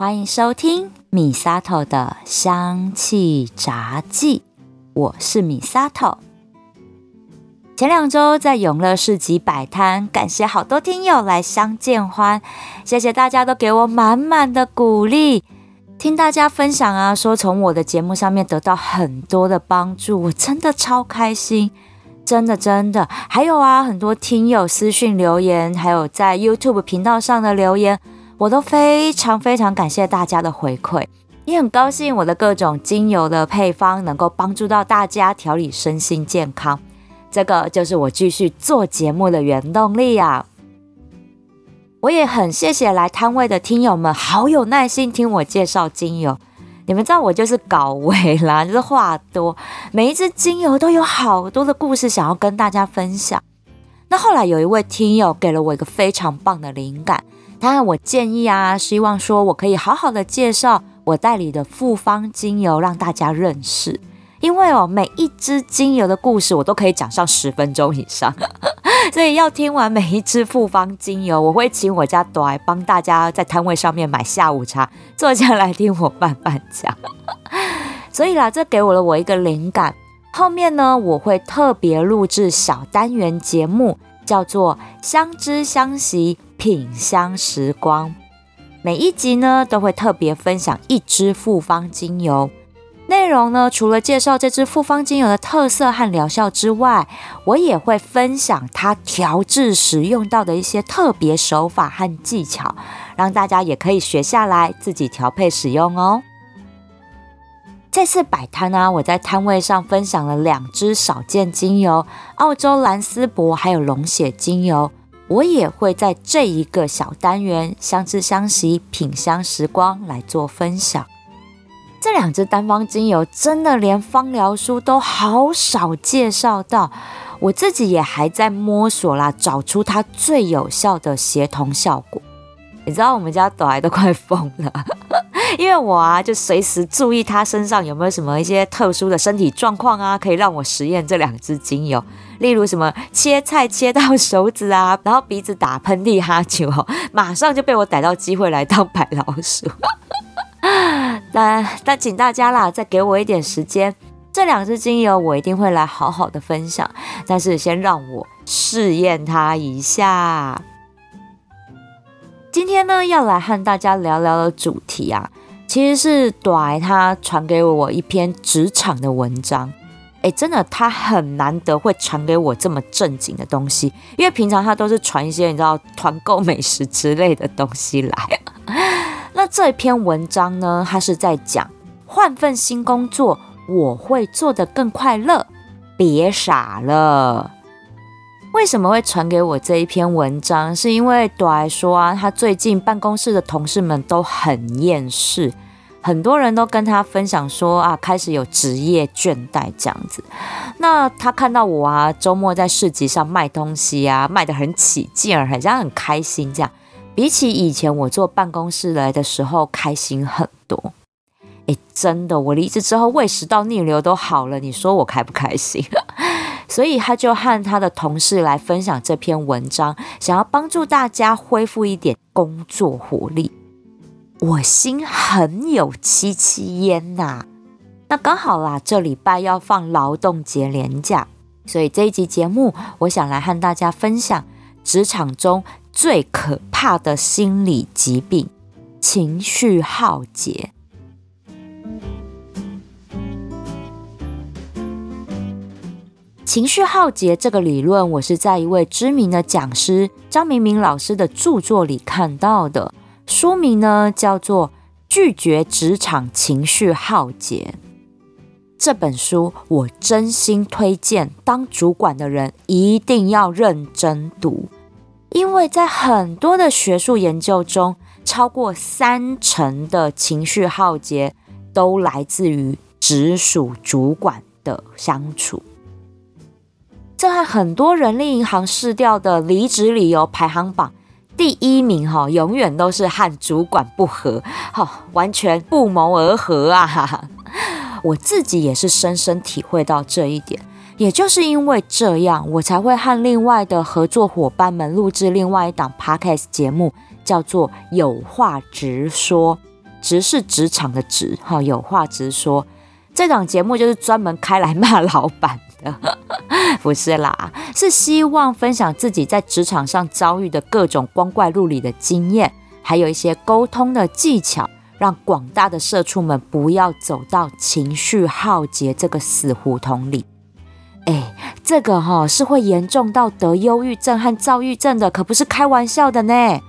欢迎收听米萨头的香气杂记，我是米萨头。前两周在永乐市集摆摊，感谢好多听友来相见欢，谢谢大家都给我满满的鼓励，听大家分享啊，说从我的节目上面得到很多的帮助，我真的超开心，真的真的。还有啊，很多听友私讯留言，还有在 YouTube 频道上的留言。我都非常非常感谢大家的回馈，也很高兴我的各种精油的配方能够帮助到大家调理身心健康，这个就是我继续做节目的原动力啊！我也很谢谢来摊位的听友们，好有耐心听我介绍精油。你们知道我就是搞味啦，就是话多，每一支精油都有好多的故事想要跟大家分享。那后来有一位听友给了我一个非常棒的灵感。当然，我建议啊，希望说我可以好好的介绍我代理的复方精油，让大家认识。因为哦，每一支精油的故事我都可以讲上十分钟以上，所以要听完每一支复方精油，我会请我家朵帮大家在摊位上面买下午茶，坐下来听我慢慢讲。所以啦，这给我了我一个灵感。后面呢，我会特别录制小单元节目，叫做“相知相惜”。品香时光，每一集呢都会特别分享一支复方精油。内容呢，除了介绍这支复方精油的特色和疗效之外，我也会分享它调制时用到的一些特别手法和技巧，让大家也可以学下来自己调配使用哦。这次摆摊呢，我在摊位上分享了两支少见精油——澳洲蓝丝柏还有龙血精油。我也会在这一个小单元“相知相惜品香时光”来做分享。这两支单方精油真的连芳疗书都好少介绍到，我自己也还在摸索啦，找出它最有效的协同效果。你知道我们家朵儿都快疯了。因为我啊，就随时注意他身上有没有什么一些特殊的身体状况啊，可以让我实验这两支精油。例如什么切菜切到手指啊，然后鼻子打喷嚏哈啾，马上就被我逮到机会来当白老鼠。但但请大家啦，再给我一点时间，这两支精油我一定会来好好的分享。但是先让我试验它一下。今天呢，要来和大家聊聊的主题啊。其实是短他传给我一篇职场的文章，哎，真的他很难得会传给我这么正经的东西，因为平常他都是传一些你知道团购美食之类的东西来。那这篇文章呢，他是在讲换份新工作，我会做得更快乐，别傻了。为什么会传给我这一篇文章？是因为朵儿说啊，他最近办公室的同事们都很厌世，很多人都跟他分享说啊，开始有职业倦怠这样子。那他看到我啊，周末在市集上卖东西啊，卖得很起劲儿，好像很开心这样。比起以前我坐办公室来的时候，开心很多。诶，真的，我离职之后胃食道逆流都好了，你说我开不开心？所以他就和他的同事来分享这篇文章，想要帮助大家恢复一点工作活力。我心很有戚戚焉呐。那刚好啦，这礼拜要放劳动节连假，所以这一集节目，我想来和大家分享职场中最可怕的心理疾病——情绪耗竭。情绪耗竭这个理论，我是在一位知名的讲师张明明老师的著作里看到的。书名呢叫做《拒绝职场情绪耗竭》。这本书我真心推荐，当主管的人一定要认真读，因为在很多的学术研究中，超过三成的情绪耗竭都来自于直属主管的相处。这和很多人力银行市调的离职理由排行榜第一名哈，永远都是和主管不合，哈，完全不谋而合啊！我自己也是深深体会到这一点，也就是因为这样，我才会和另外的合作伙伴们录制另外一档 podcast 节目，叫做《有话直说》。直是职场的直，哈，有话直说。这档节目就是专门开来骂老板 不是啦，是希望分享自己在职场上遭遇的各种光怪陆离的经验，还有一些沟通的技巧，让广大的社畜们不要走到情绪耗竭这个死胡同里。哎，这个哈是会严重到得忧郁症和躁郁症的，可不是开玩笑的呢。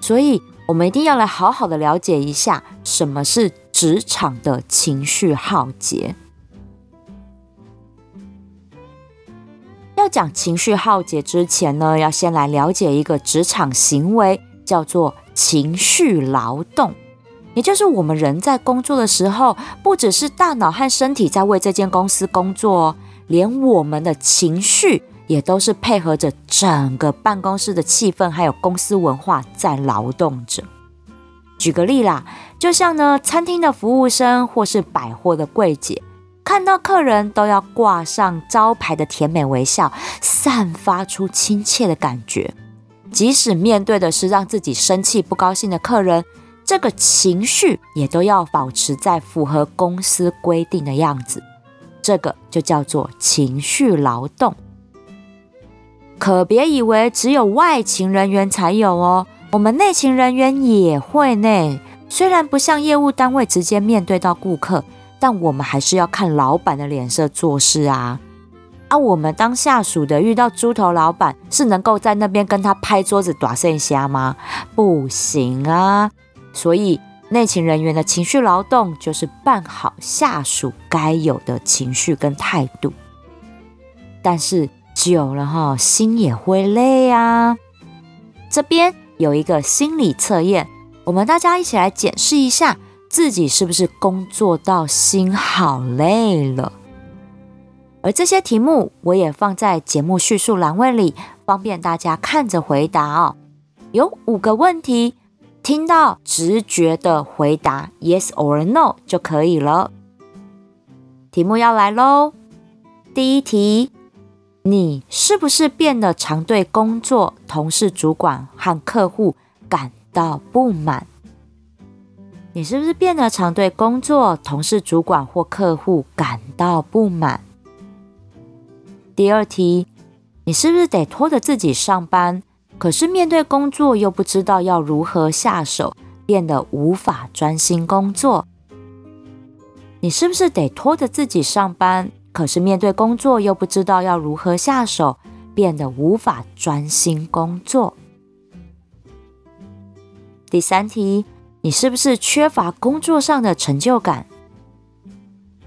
所以，我们一定要来好好的了解一下什么是。职场的情绪耗竭，要讲情绪耗竭之前呢，要先来了解一个职场行为，叫做情绪劳动。也就是我们人在工作的时候，不只是大脑和身体在为这间公司工作，连我们的情绪也都是配合着整个办公室的气氛，还有公司文化在劳动着。举个例啦，就像呢，餐厅的服务生或是百货的柜姐，看到客人都要挂上招牌的甜美微笑，散发出亲切的感觉。即使面对的是让自己生气不高兴的客人，这个情绪也都要保持在符合公司规定的样子。这个就叫做情绪劳动。可别以为只有外勤人员才有哦。我们内勤人员也会呢，虽然不像业务单位直接面对到顾客，但我们还是要看老板的脸色做事啊！啊，我们当下属的遇到猪头老板，是能够在那边跟他拍桌子打剩下吗？不行啊！所以内勤人员的情绪劳动就是办好下属该有的情绪跟态度，但是久了哈，心也会累啊。这边。有一个心理测验，我们大家一起来检视一下自己是不是工作到心好累了。而这些题目我也放在节目叙述栏位里，方便大家看着回答哦。有五个问题，听到直觉的回答 yes or no 就可以了。题目要来喽，第一题。你是不是变得常对工作、同事、主管和客户感到不满？你是不是变得常对工作、同事、主管或客户感到不满？第二题，你是不是得拖着自己上班，可是面对工作又不知道要如何下手，变得无法专心工作？你是不是得拖着自己上班？可是面对工作又不知道要如何下手，变得无法专心工作。第三题，你是不是缺乏工作上的成就感？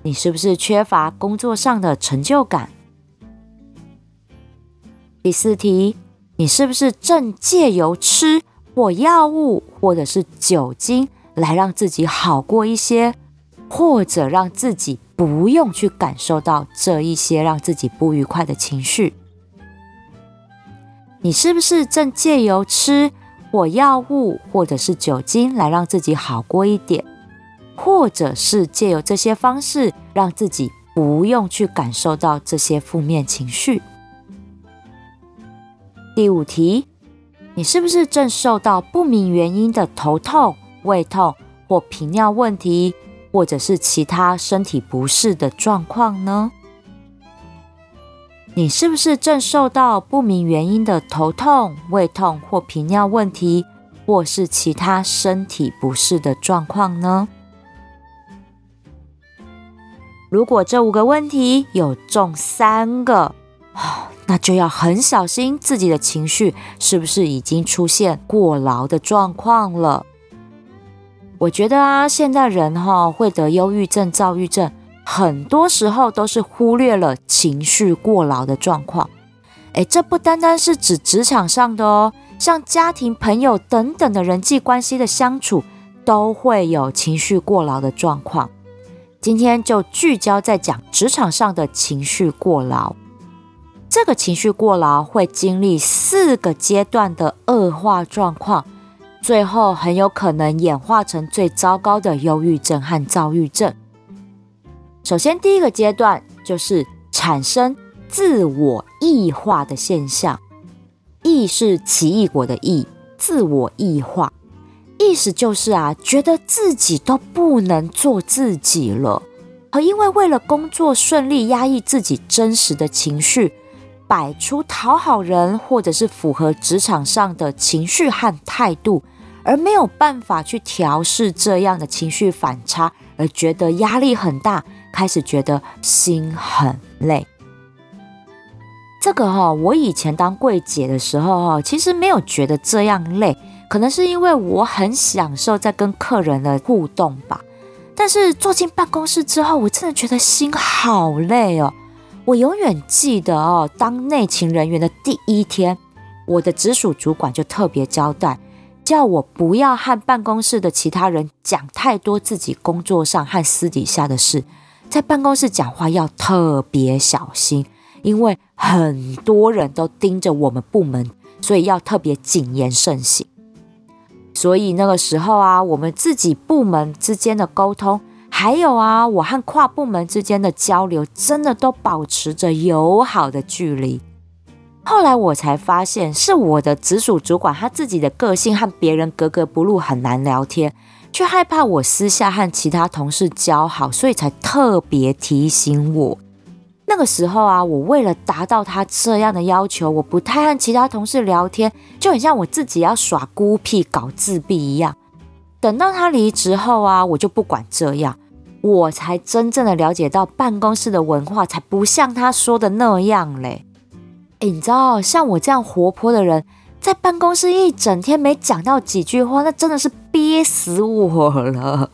你是不是缺乏工作上的成就感？第四题，你是不是正借由吃或药物或者是酒精来让自己好过一些，或者让自己不用去感受到这一些让自己不愉快的情绪，你是不是正借由吃或药物或者是酒精来让自己好过一点，或者是借由这些方式让自己不用去感受到这些负面情绪？第五题，你是不是正受到不明原因的头痛、胃痛或频尿问题？或者是其他身体不适的状况呢？你是不是正受到不明原因的头痛、胃痛或频尿问题，或是其他身体不适的状况呢？如果这五个问题有中三个，那就要很小心自己的情绪是不是已经出现过劳的状况了。我觉得啊，现在人哈会得忧郁症、躁郁症，很多时候都是忽略了情绪过劳的状况。诶，这不单单是指职场上的哦，像家庭、朋友等等的人际关系的相处，都会有情绪过劳的状况。今天就聚焦在讲职场上的情绪过劳。这个情绪过劳会经历四个阶段的恶化状况。最后很有可能演化成最糟糕的忧郁症和躁郁症。首先，第一个阶段就是产生自我异化的现象。异是奇异果的异，自我异化。意思就是啊，觉得自己都不能做自己了，而因为为了工作顺利，压抑自己真实的情绪，摆出讨好人或者是符合职场上的情绪和态度，而没有办法去调试这样的情绪反差，而觉得压力很大，开始觉得心很累。这个哈，我以前当柜姐的时候哈，其实没有觉得这样累。可能是因为我很享受在跟客人的互动吧，但是坐进办公室之后，我真的觉得心好累哦。我永远记得哦，当内勤人员的第一天，我的直属主管就特别交代，叫我不要和办公室的其他人讲太多自己工作上和私底下的事，在办公室讲话要特别小心，因为很多人都盯着我们部门，所以要特别谨言慎行。所以那个时候啊，我们自己部门之间的沟通，还有啊，我和跨部门之间的交流，真的都保持着友好的距离。后来我才发现，是我的直属主管他自己的个性和别人格格不入，很难聊天，却害怕我私下和其他同事交好，所以才特别提醒我。那个时候啊，我为了达到他这样的要求，我不太和其他同事聊天，就很像我自己要耍孤僻、搞自闭一样。等到他离职后啊，我就不管这样，我才真正的了解到办公室的文化才不像他说的那样嘞。诶，你知道，像我这样活泼的人，在办公室一整天没讲到几句话，那真的是憋死我了。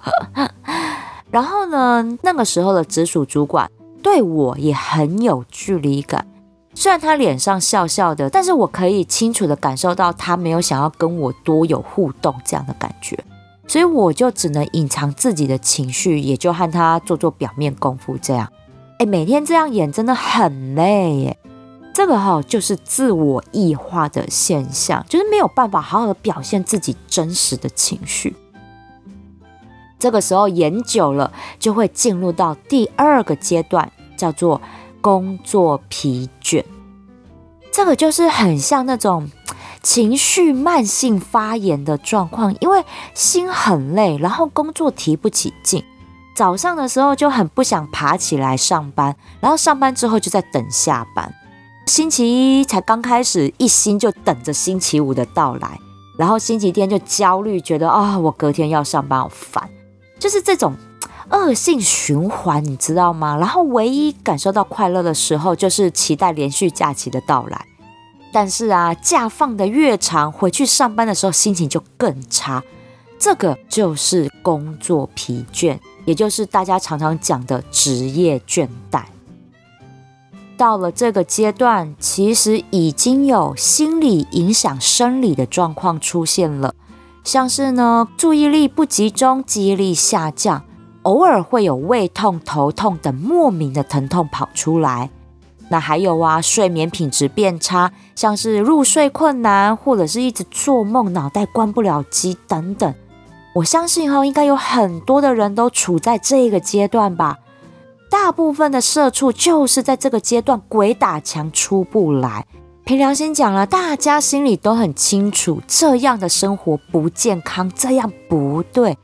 然后呢，那个时候的直属主管。对我也很有距离感，虽然他脸上笑笑的，但是我可以清楚地感受到他没有想要跟我多有互动这样的感觉，所以我就只能隐藏自己的情绪，也就和他做做表面功夫这样。哎，每天这样演真的很累耶，这个哈就是自我异化的现象，就是没有办法好好的表现自己真实的情绪。这个时候演久了，就会进入到第二个阶段。叫做工作疲倦，这个就是很像那种情绪慢性发炎的状况，因为心很累，然后工作提不起劲，早上的时候就很不想爬起来上班，然后上班之后就在等下班，星期一才刚开始，一心就等着星期五的到来，然后星期天就焦虑，觉得啊、我隔天要上班，好烦，就是这种。恶性循环，你知道吗？然后唯一感受到快乐的时候，就是期待连续假期的到来。但是啊，假放得越长，回去上班的时候心情就更差。这个就是工作疲倦，也就是大家常常讲的职业倦怠。到了这个阶段，其实已经有心理影响生理的状况出现了，像是呢，注意力不集中、记忆力下降。偶尔会有胃痛、头痛等莫名的疼痛跑出来，那还有啊，睡眠品质变差，像是入睡困难，或者是一直做梦、脑袋关不了机等等。我相信哈，应该有很多的人都处在这个阶段吧。大部分的社畜就是在这个阶段鬼打墙出不来。凭良心讲了，大家心里都很清楚，这样的生活不健康，这样不对。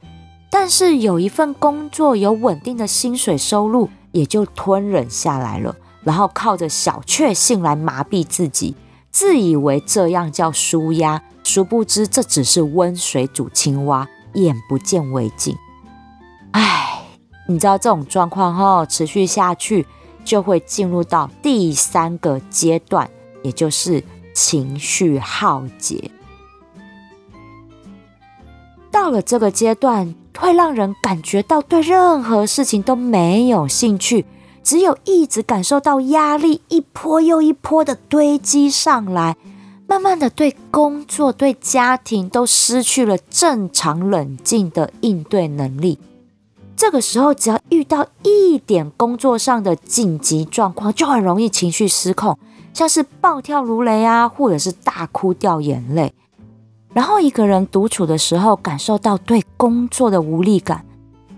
但是有一份工作，有稳定的薪水收入，也就吞忍下来了，然后靠着小确幸来麻痹自己，自以为这样叫舒压，殊不知这只是温水煮青蛙，眼不见为净。唉，你知道这种状况后持续下去，就会进入到第三个阶段，也就是情绪耗竭。到了这个阶段，会让人感觉到对任何事情都没有兴趣，只有一直感受到压力一波又一波的堆积上来，慢慢的对工作、对家庭都失去了正常冷静的应对能力。这个时候，只要遇到一点工作上的紧急状况，就很容易情绪失控，像是暴跳如雷啊，或者是大哭掉眼泪。然后一个人独处的时候，感受到对工作的无力感，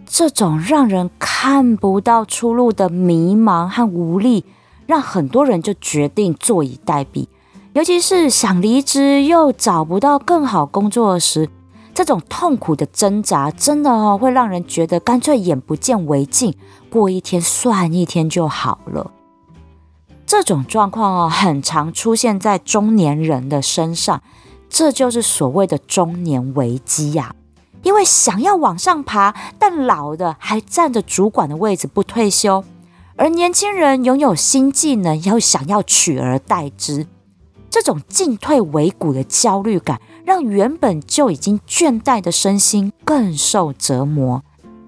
这种让人看不到出路的迷茫和无力，让很多人就决定坐以待毙。尤其是想离职又找不到更好工作时，这种痛苦的挣扎，真的哦，会让人觉得干脆眼不见为净，过一天算一天就好了。这种状况哦，很常出现在中年人的身上，这就是所谓的中年危机呀。因为想要往上爬，但老的还占着主管的位置不退休，而年轻人拥有新技能，又想要取而代之。这种进退维谷的焦虑感，让原本就已经倦怠的身心更受折磨，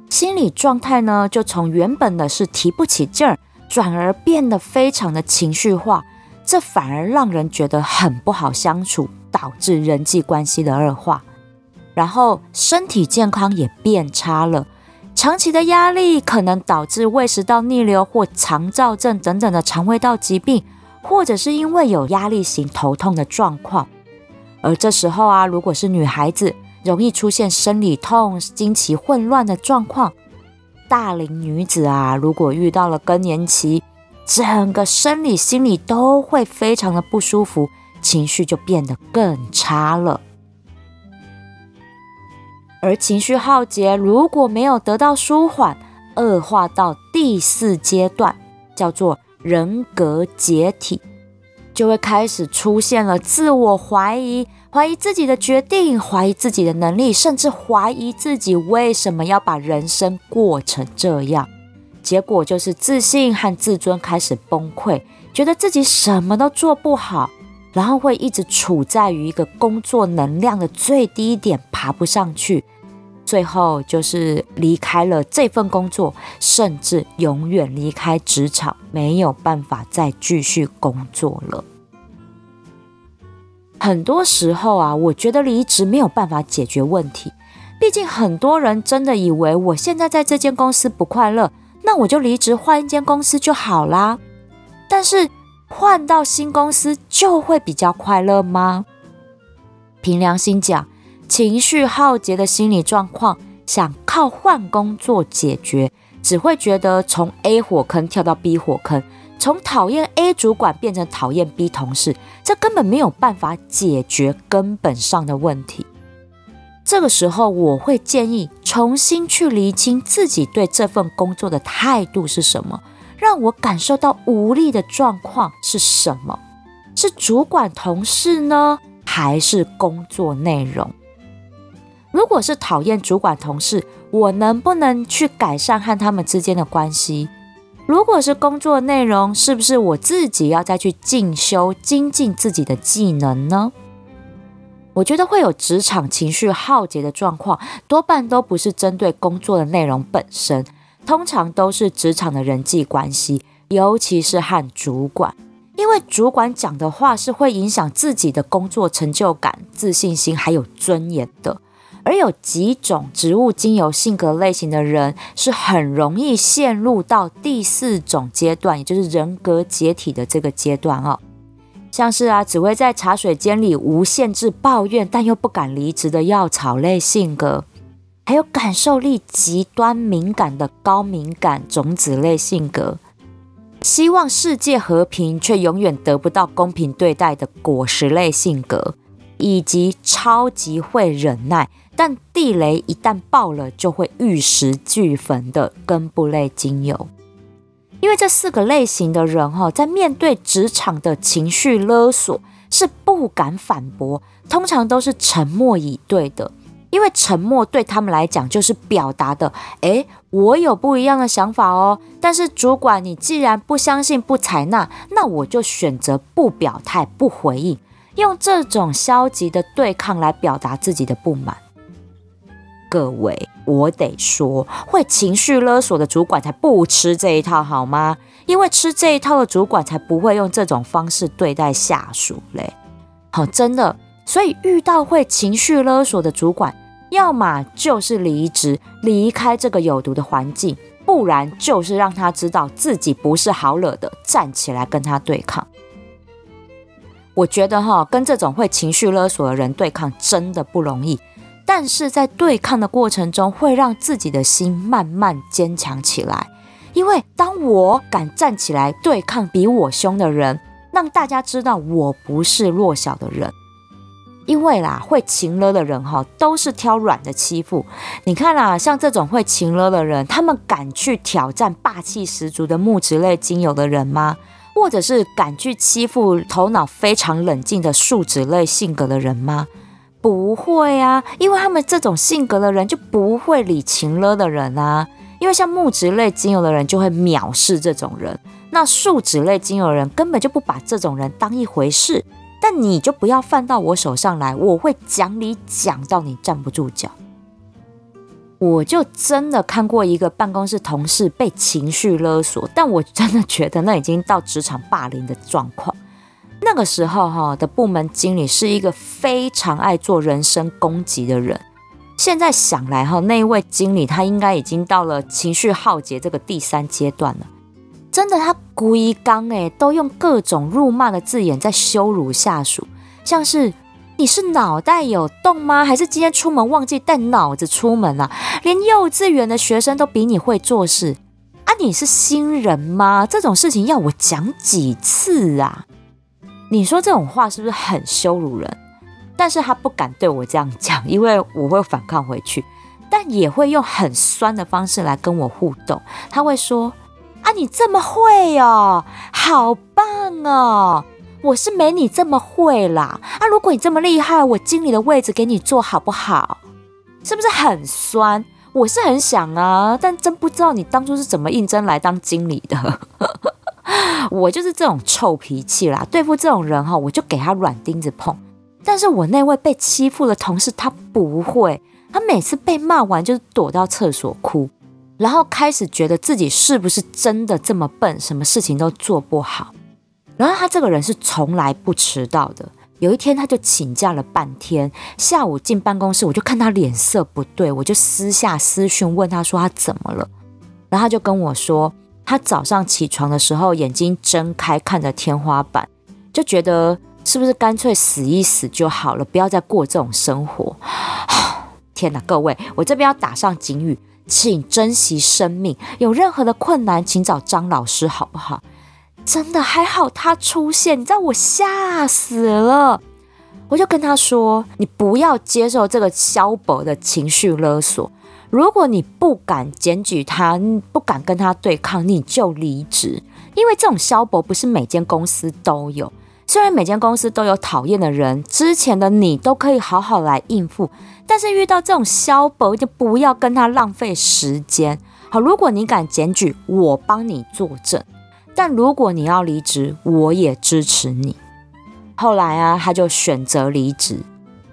心理状态呢，就从原本的是提不起劲儿，转而变得非常的情绪化，这反而让人觉得很不好相处，导致人际关系的恶化，然后身体健康也变差了，长期的压力可能导致胃食道逆流或肠躁症等等的肠胃道疾病。或者是因为有压力型头痛的状况，而这时候啊，如果是女孩子，容易出现生理痛、经期混乱的状况；大龄女子啊，如果遇到了更年期，整个生理、心理都会非常的不舒服，情绪就变得更差了。而情绪耗竭如果没有得到舒缓，恶化到第四阶段，叫做。人格解体，就会开始出现了自我怀疑，怀疑自己的决定，怀疑自己的能力，甚至怀疑自己为什么要把人生过成这样。结果就是自信和自尊开始崩溃，觉得自己什么都做不好，然后会一直处在于一个工作能量的最低点，爬不上去。最后就是离开了这份工作，甚至永远离开职场，没有办法再继续工作了。很多时候啊，我觉得离职没有办法解决问题。毕竟很多人真的以为我现在在这间公司不快乐，那我就离职换一间公司就好啦。但是换到新公司就会比较快乐吗？凭良心讲。情绪耗竭的心理状况，想靠换工作解决，只会觉得从 A 火坑跳到 B 火坑，从讨厌 A 主管变成讨厌 B 同事，这根本没有办法解决根本上的问题。这个时候，我会建议重新去厘清自己对这份工作的态度是什么，让我感受到无力的状况是什么？是主管同事呢，还是工作内容？如果是讨厌主管同事，我能不能去改善和他们之间的关系？如果是工作内容，是不是我自己要再去进修、精进自己的技能呢？我觉得会有职场情绪耗竭的状况，多半都不是针对工作的内容本身，通常都是职场的人际关系，尤其是和主管，因为主管讲的话是会影响自己的工作成就感、自信心还有尊严的。而有几种植物精油性格类型的人，是很容易陷入到第四种阶段，也就是人格解体的这个阶段哦。像是啊，只会在茶水间里无限制抱怨，但又不敢离职的药草类性格，还有感受力极端敏感的高敏感种子类性格，希望世界和平却永远得不到公平对待的果实类性格，以及超级会忍耐。但地雷一旦爆了，就会玉石俱焚的根部类精油。因为这四个类型的人哈，在面对职场的情绪勒索，是不敢反驳，通常都是沉默以对的。因为沉默对他们来讲就是表达的，诶，我有不一样的想法哦。但是主管，你既然不相信、不采纳，那我就选择不表态、不回应，用这种消极的对抗来表达自己的不满。各位，我得说，会情绪勒索的主管才不吃这一套，好吗？因为吃这一套的主管才不会用这种方式对待下属嘞。好，真的，所以遇到会情绪勒索的主管，要么就是离职，离开这个有毒的环境，不然就是让他知道自己不是好惹的，站起来跟他对抗。我觉得哈，跟这种会情绪勒索的人对抗真的不容易。但是在对抗的过程中，会让自己的心慢慢坚强起来。因为当我敢站起来对抗比我凶的人，让大家知道我不是弱小的人，因为啦，会情勒的人哈，都是挑软的欺负。你看啦，像这种会情勒的人，他们敢去挑战霸气十足的木质类精油的人吗？或者是敢去欺负头脑非常冷静的树脂类性格的人吗？不会啊，因为他们这种性格的人就不会理情了的人啊。因为像木质类精油的人就会藐视这种人，那树脂类精油的人根本就不把这种人当一回事。但你就不要犯到我手上来，我会讲理讲到你站不住脚。我就真的看过一个办公室同事被情绪勒索，但我真的觉得那已经到职场霸凌的状况。那个时候哈的部门经理是一个非常爱做人身攻击的人。现在想来哈，那一位经理他应该已经到了情绪耗竭这个第三阶段了。真的，他故意刚哎，都用各种辱骂的字眼在羞辱下属，像是你是脑袋有洞吗？还是今天出门忘记带脑子出门啊？连幼稚园的学生都比你会做事啊？你是新人吗？这种事情要我讲几次啊？你说这种话是不是很羞辱人？但是他不敢对我这样讲，因为我会反抗回去，但也会用很酸的方式来跟我互动。他会说。啊，你这么会哦，好棒哦！我是没你这么会啦。啊，如果你这么厉害，我经理的位置给你坐好不好？是不是很酸？我是很想啊，但真不知道你当初是怎么应征来当经理的。我就是这种臭脾气啦，对付这种人哈，我就给他软钉子碰。但是我那位被欺负的同事他不会，他每次被骂完就是躲到厕所哭。然后开始觉得自己是不是真的这么笨，什么事情都做不好。然后他这个人是从来不迟到的。有一天他就请假了半天，下午进办公室，我就看他脸色不对，我就私下私讯问他说他怎么了。然后他就跟我说，他早上起床的时候眼睛睁开看着天花板，就觉得是不是干脆死一死就好了，不要再过这种生活。天哪，各位，我这边要打上警语。请珍惜生命，有任何的困难，请找张老师，好不好？真的还好他出现，你知道我吓死了。我就跟他说：“你不要接受这个萧伯的情绪勒索。如果你不敢检举他，不敢跟他对抗，你就离职。因为这种萧伯不是每间公司都有。”虽然每间公司都有讨厌的人，之前的你都可以好好来应付，但是遇到这种萧伯，就不要跟他浪费时间。好，如果你敢检举，我帮你作证；但如果你要离职，我也支持你。后来啊，他就选择离职。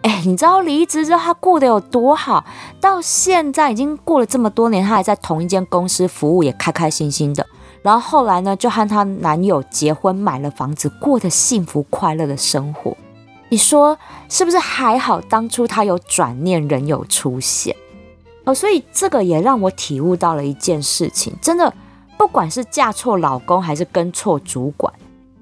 哎，你知道离职之后他过得有多好？到现在已经过了这么多年，他还在同一间公司服务，也开开心心的。然后后来呢，就和她男友结婚，买了房子，过得幸福快乐的生活。你说是不是？还好当初她有转念，人有出现。哦，所以这个也让我体悟到了一件事情：真的，不管是嫁错老公，还是跟错主管，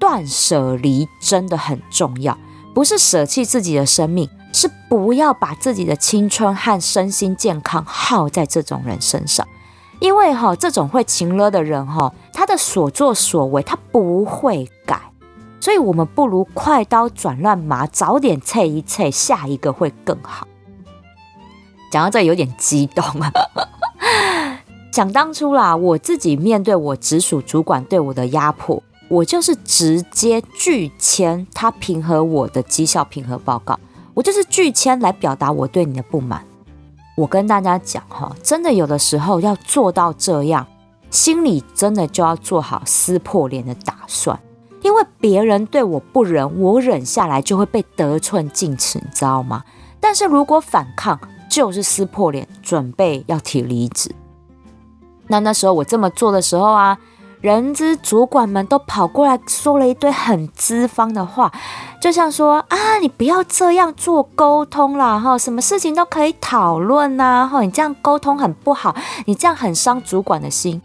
断舍离真的很重要。不是舍弃自己的生命，是不要把自己的青春和身心健康耗在这种人身上。因为哈，这种会情勒的人哈，他的所作所为他不会改，所以我们不如快刀斩乱麻，早点撤一撤，下一个会更好。讲到这有点激动啊！想当初啦，我自己面对我直属主管对我的压迫，我就是直接拒签他评核我的绩效评核报告，我就是拒签来表达我对你的不满。我跟大家讲哈，真的有的时候要做到这样，心里真的就要做好撕破脸的打算，因为别人对我不仁，我忍下来就会被得寸进尺，你知道吗？但是如果反抗，就是撕破脸，准备要提离职。那那时候我这么做的时候啊。人资主管们都跑过来说了一堆很资方的话，就像说啊，你不要这样做沟通啦，哈，什么事情都可以讨论呐，哈，你这样沟通很不好，你这样很伤主管的心。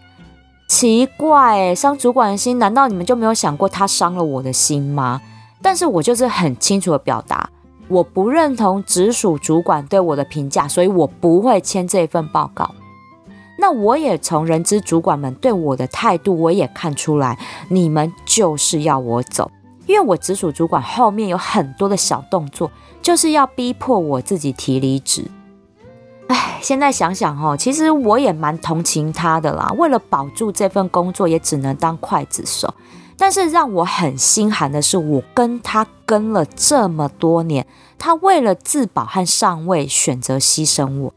奇怪，伤主管的心，难道你们就没有想过他伤了我的心吗？但是我就是很清楚的表达，我不认同直属主管对我的评价，所以我不会签这份报告。那我也从人资主管们对我的态度，我也看出来，你们就是要我走，因为我直属主管后面有很多的小动作，就是要逼迫我自己提离职。唉，现在想想哦，其实我也蛮同情他的啦。为了保住这份工作，也只能当刽子手。但是让我很心寒的是，我跟他跟了这么多年，他为了自保和上位，选择牺牲我。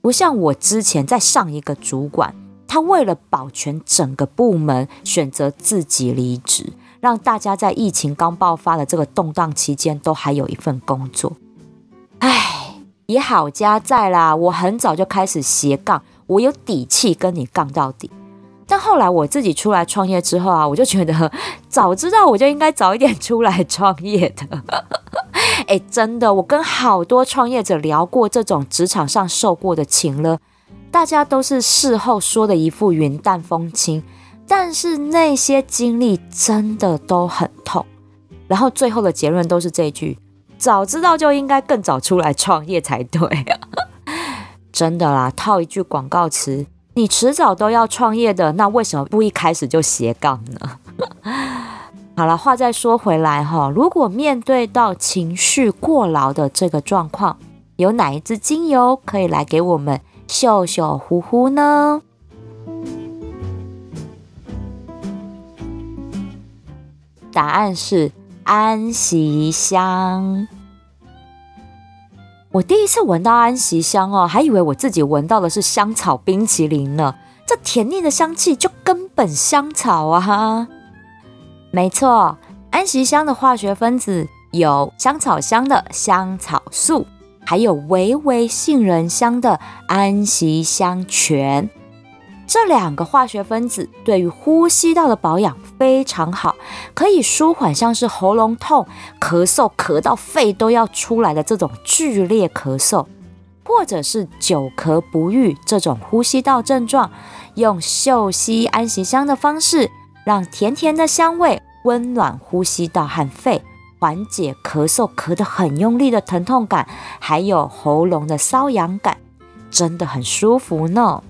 不像我之前在上一个主管，他为了保全整个部门，选择自己离职。让大家在疫情刚爆发的这个动荡期间都还有一份工作，唉，也好家在啦。我很早就开始斜杠，我有底气跟你杠到底。但后来我自己出来创业之后啊，我就觉得早知道我就应该早一点出来创业的。哎，真的，我跟好多创业者聊过这种职场上受过的情了，大家都是事后说的一副云淡风轻。但是那些经历真的都很痛，然后最后的结论都是这句：早知道就应该更早出来创业才对啊！真的啦，套一句广告词：你迟早都要创业的，那为什么不一开始就斜杠呢？好了，话再说回来哈，如果面对到情绪过劳的这个状况，有哪一支精油可以来给我们秀秀呼呼呢？答案是安息香。我第一次闻到安息香哦，还以为我自己闻到的是香草冰淇淋呢。这甜腻的香气就根本香草啊！没错，安息香的化学分子有香草香的香草素，还有微微杏仁香的安息香醛。这两个化学分子对于呼吸道的保养非常好，可以舒缓像是喉咙痛、咳嗽咳到肺都要出来的这种剧烈咳嗽，或者是久咳不愈这种呼吸道症状，用嗅吸安息香的方式，让甜甜的香味温暖呼吸道和肺，缓解咳嗽咳得很用力的疼痛感，还有喉咙的瘙痒感，真的很舒服呢。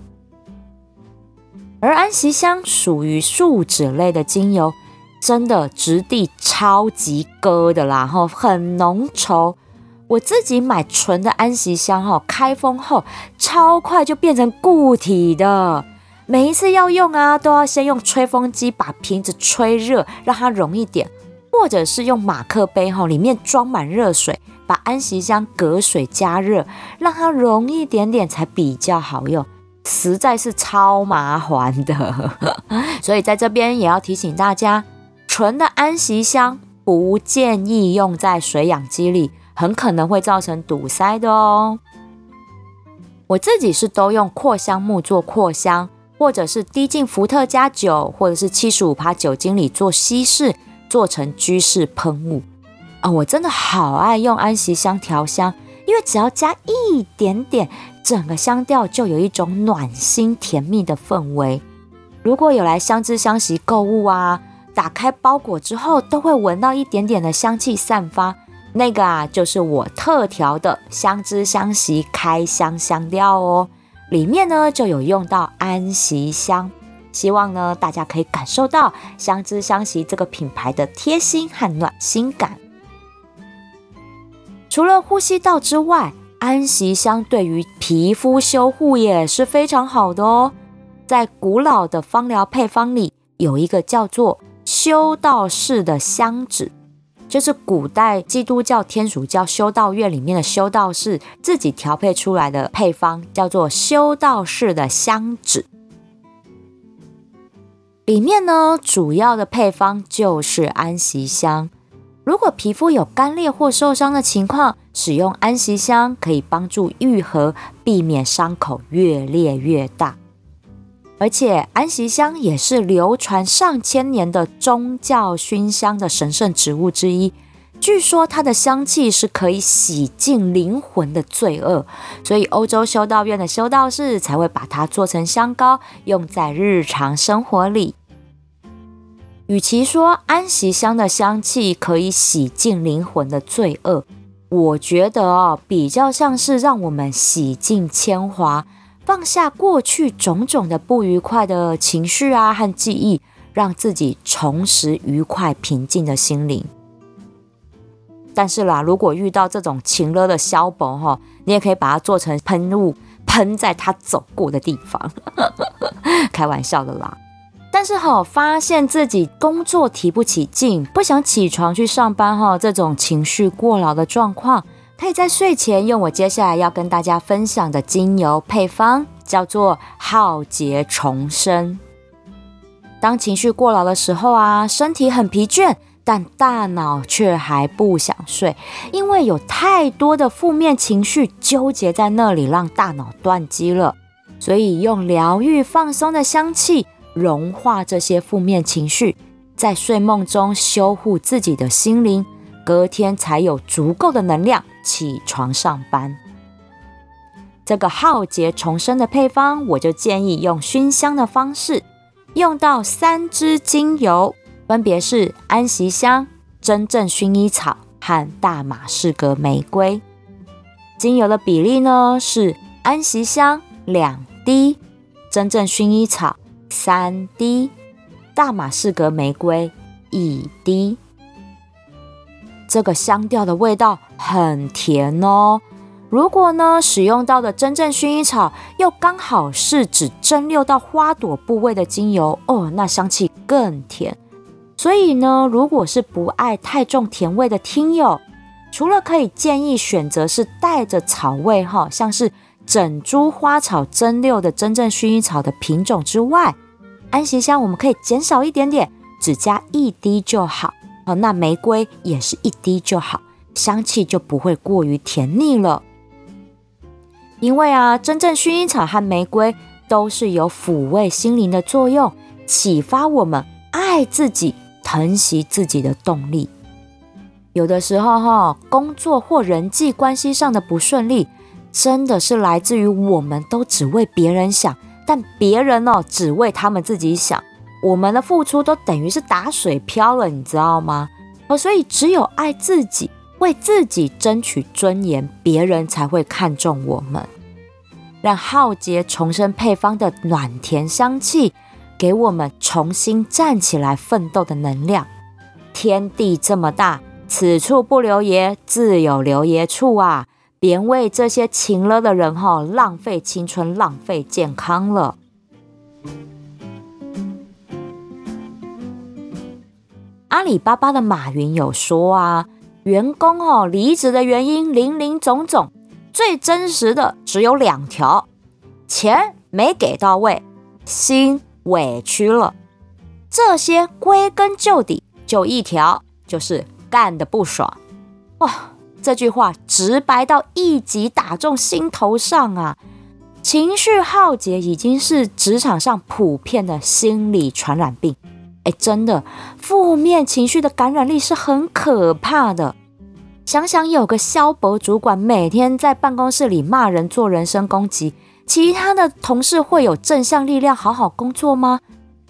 而安息香属于树脂类的精油，真的质地超级割的啦，吼，很浓稠。我自己买纯的安息香，吼，开封后超快就变成固体的。每一次要用啊，都要先用吹风机把瓶子吹热，让它融一点，或者是用马克杯，吼，里面装满热水，把安息香隔水加热，让它融一点点才比较好用。实在是超麻烦的，所以在这边也要提醒大家，纯的安息香不建议用在水氧机里，很可能会造成堵塞的哦。我自己是都用扩香木做扩香，或者是滴进伏特加酒或者是七十五趴酒精里做稀释，做成居室喷雾。啊、我真的好爱用安息香调香，因为只要加一点点。整个香调就有一种暖心甜蜜的氛围。如果有来香知香息购物啊，打开包裹之后都会闻到一点点的香气散发，那个啊就是我特调的香知香息开箱香调哦。里面呢就有用到安息香，希望呢大家可以感受到香知香息这个品牌的贴心和暖心感。除了呼吸道之外，安息香对于皮肤修护也是非常好的哦。在古老的芳疗配方里，有一个叫做修道士的香脂，就是古代基督教天主教修道院里面的修道士自己调配出来的配方，叫做修道士的香脂。里面呢，主要的配方就是安息香。如果皮肤有干裂或受伤的情况，使用安息香可以帮助愈合，避免伤口越裂越大。而且安息香也是流传上千年的宗教熏香的神圣植物之一。据说它的香气是可以洗净灵魂的罪恶，所以欧洲修道院的修道士才会把它做成香膏，用在日常生活里。与其说安息香的香气可以洗净灵魂的罪恶，我觉得哦，比较像是让我们洗净铅华，放下过去种种的不愉快的情绪啊和记忆，让自己重拾愉快平静的心灵。但是啦，如果遇到这种情勒的小宝哈，你也可以把它做成喷雾，喷在他走过的地方。开玩笑的啦。但是哈，发现自己工作提不起劲，不想起床去上班哈，这种情绪过劳的状况，可以在睡前用我接下来要跟大家分享的精油配方，叫做浩劫重生。当情绪过劳的时候啊，身体很疲倦。但大脑却还不想睡，因为有太多的负面情绪纠结在那里，让大脑断机了。所以用疗愈放松的香气融化这些负面情绪，在睡梦中修护自己的心灵，隔天才有足够的能量起床上班。这个浩劫重生的配方，我就建议用熏香的方式，用到三支精油。分别是安息香、真正薰衣草和大马士革玫瑰。精油的比例呢是安息香两滴，真正薰衣草三滴，大马士革玫瑰一滴。这个香调的味道很甜哦。如果呢使用到的真正薰衣草又刚好是只蒸馏到花朵部位的精油哦，那香气更甜。所以呢，如果是不爱太重甜味的听友，除了可以建议选择是带着草味哈，像是整株花草蒸馏的真正薰衣草的品种之外，安息香我们可以减少一点点，只加一滴就好。哦，那玫瑰也是一滴就好，香气就不会过于甜腻了。因为啊，真正薰衣草和玫瑰都是有抚慰心灵的作用，启发我们爱自己。疼惜自己的动力，有的时候哈，工作或人际关系上的不顺利，真的是来自于我们都只为别人想，但别人哦只为他们自己想，我们的付出都等于是打水漂了，你知道吗？哦，所以只有爱自己，为自己争取尊严，别人才会看重我们。让浩劫重生配方的暖甜香气。给我们重新站起来奋斗的能量。天地这么大，此处不留爷，自有留爷处啊！别为这些情了的人哈，浪费青春，浪费健康了。阿里巴巴的马云有说啊，员工哦离职的原因林林总总，最真实的只有两条：钱没给到位，心。委屈了，这些归根究底就一条，就是干的不爽。哇，这句话直白到一击打中心头上啊！情绪耗竭已经是职场上普遍的心理传染病。哎，真的，负面情绪的感染力是很可怕的。想想有个萧伯主管每天在办公室里骂人，做人身攻击。其他的同事会有正向力量好好工作吗？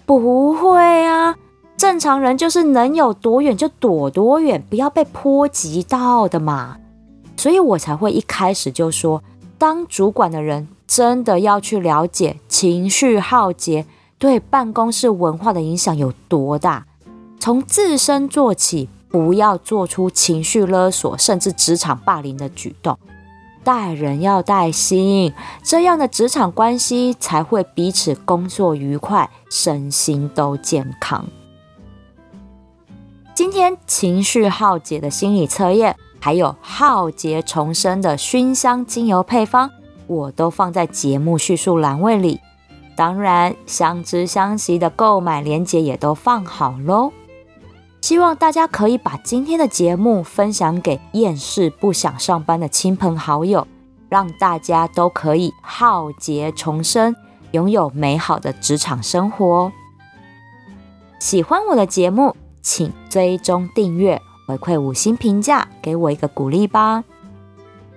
不会啊，正常人就是能有多远就躲多远，不要被波及到的嘛。所以我才会一开始就说，当主管的人真的要去了解情绪浩劫对办公室文化的影响有多大，从自身做起，不要做出情绪勒索甚至职场霸凌的举动。待人要带心，这样的职场关系才会彼此工作愉快，身心都健康。今天情绪耗竭的心理测验，还有浩劫重生的熏香精油配方，我都放在节目叙述栏位里。当然，相知相惜的购买链接也都放好喽。希望大家可以把今天的节目分享给厌世不想上班的亲朋好友，让大家都可以浩劫重生，拥有美好的职场生活。喜欢我的节目，请追踪订阅，回馈五星评价，给我一个鼓励吧。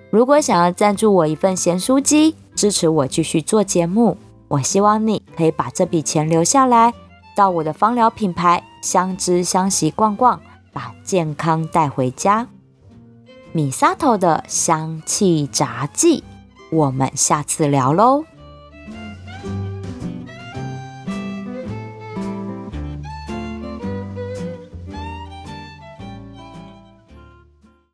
如果想要赞助我一份咸酥鸡，支持我继续做节目，我希望你可以把这笔钱留下来。到我的芳疗品牌相知相惜逛逛，把健康带回家。米沙头的香气杂记，我们下次聊喽。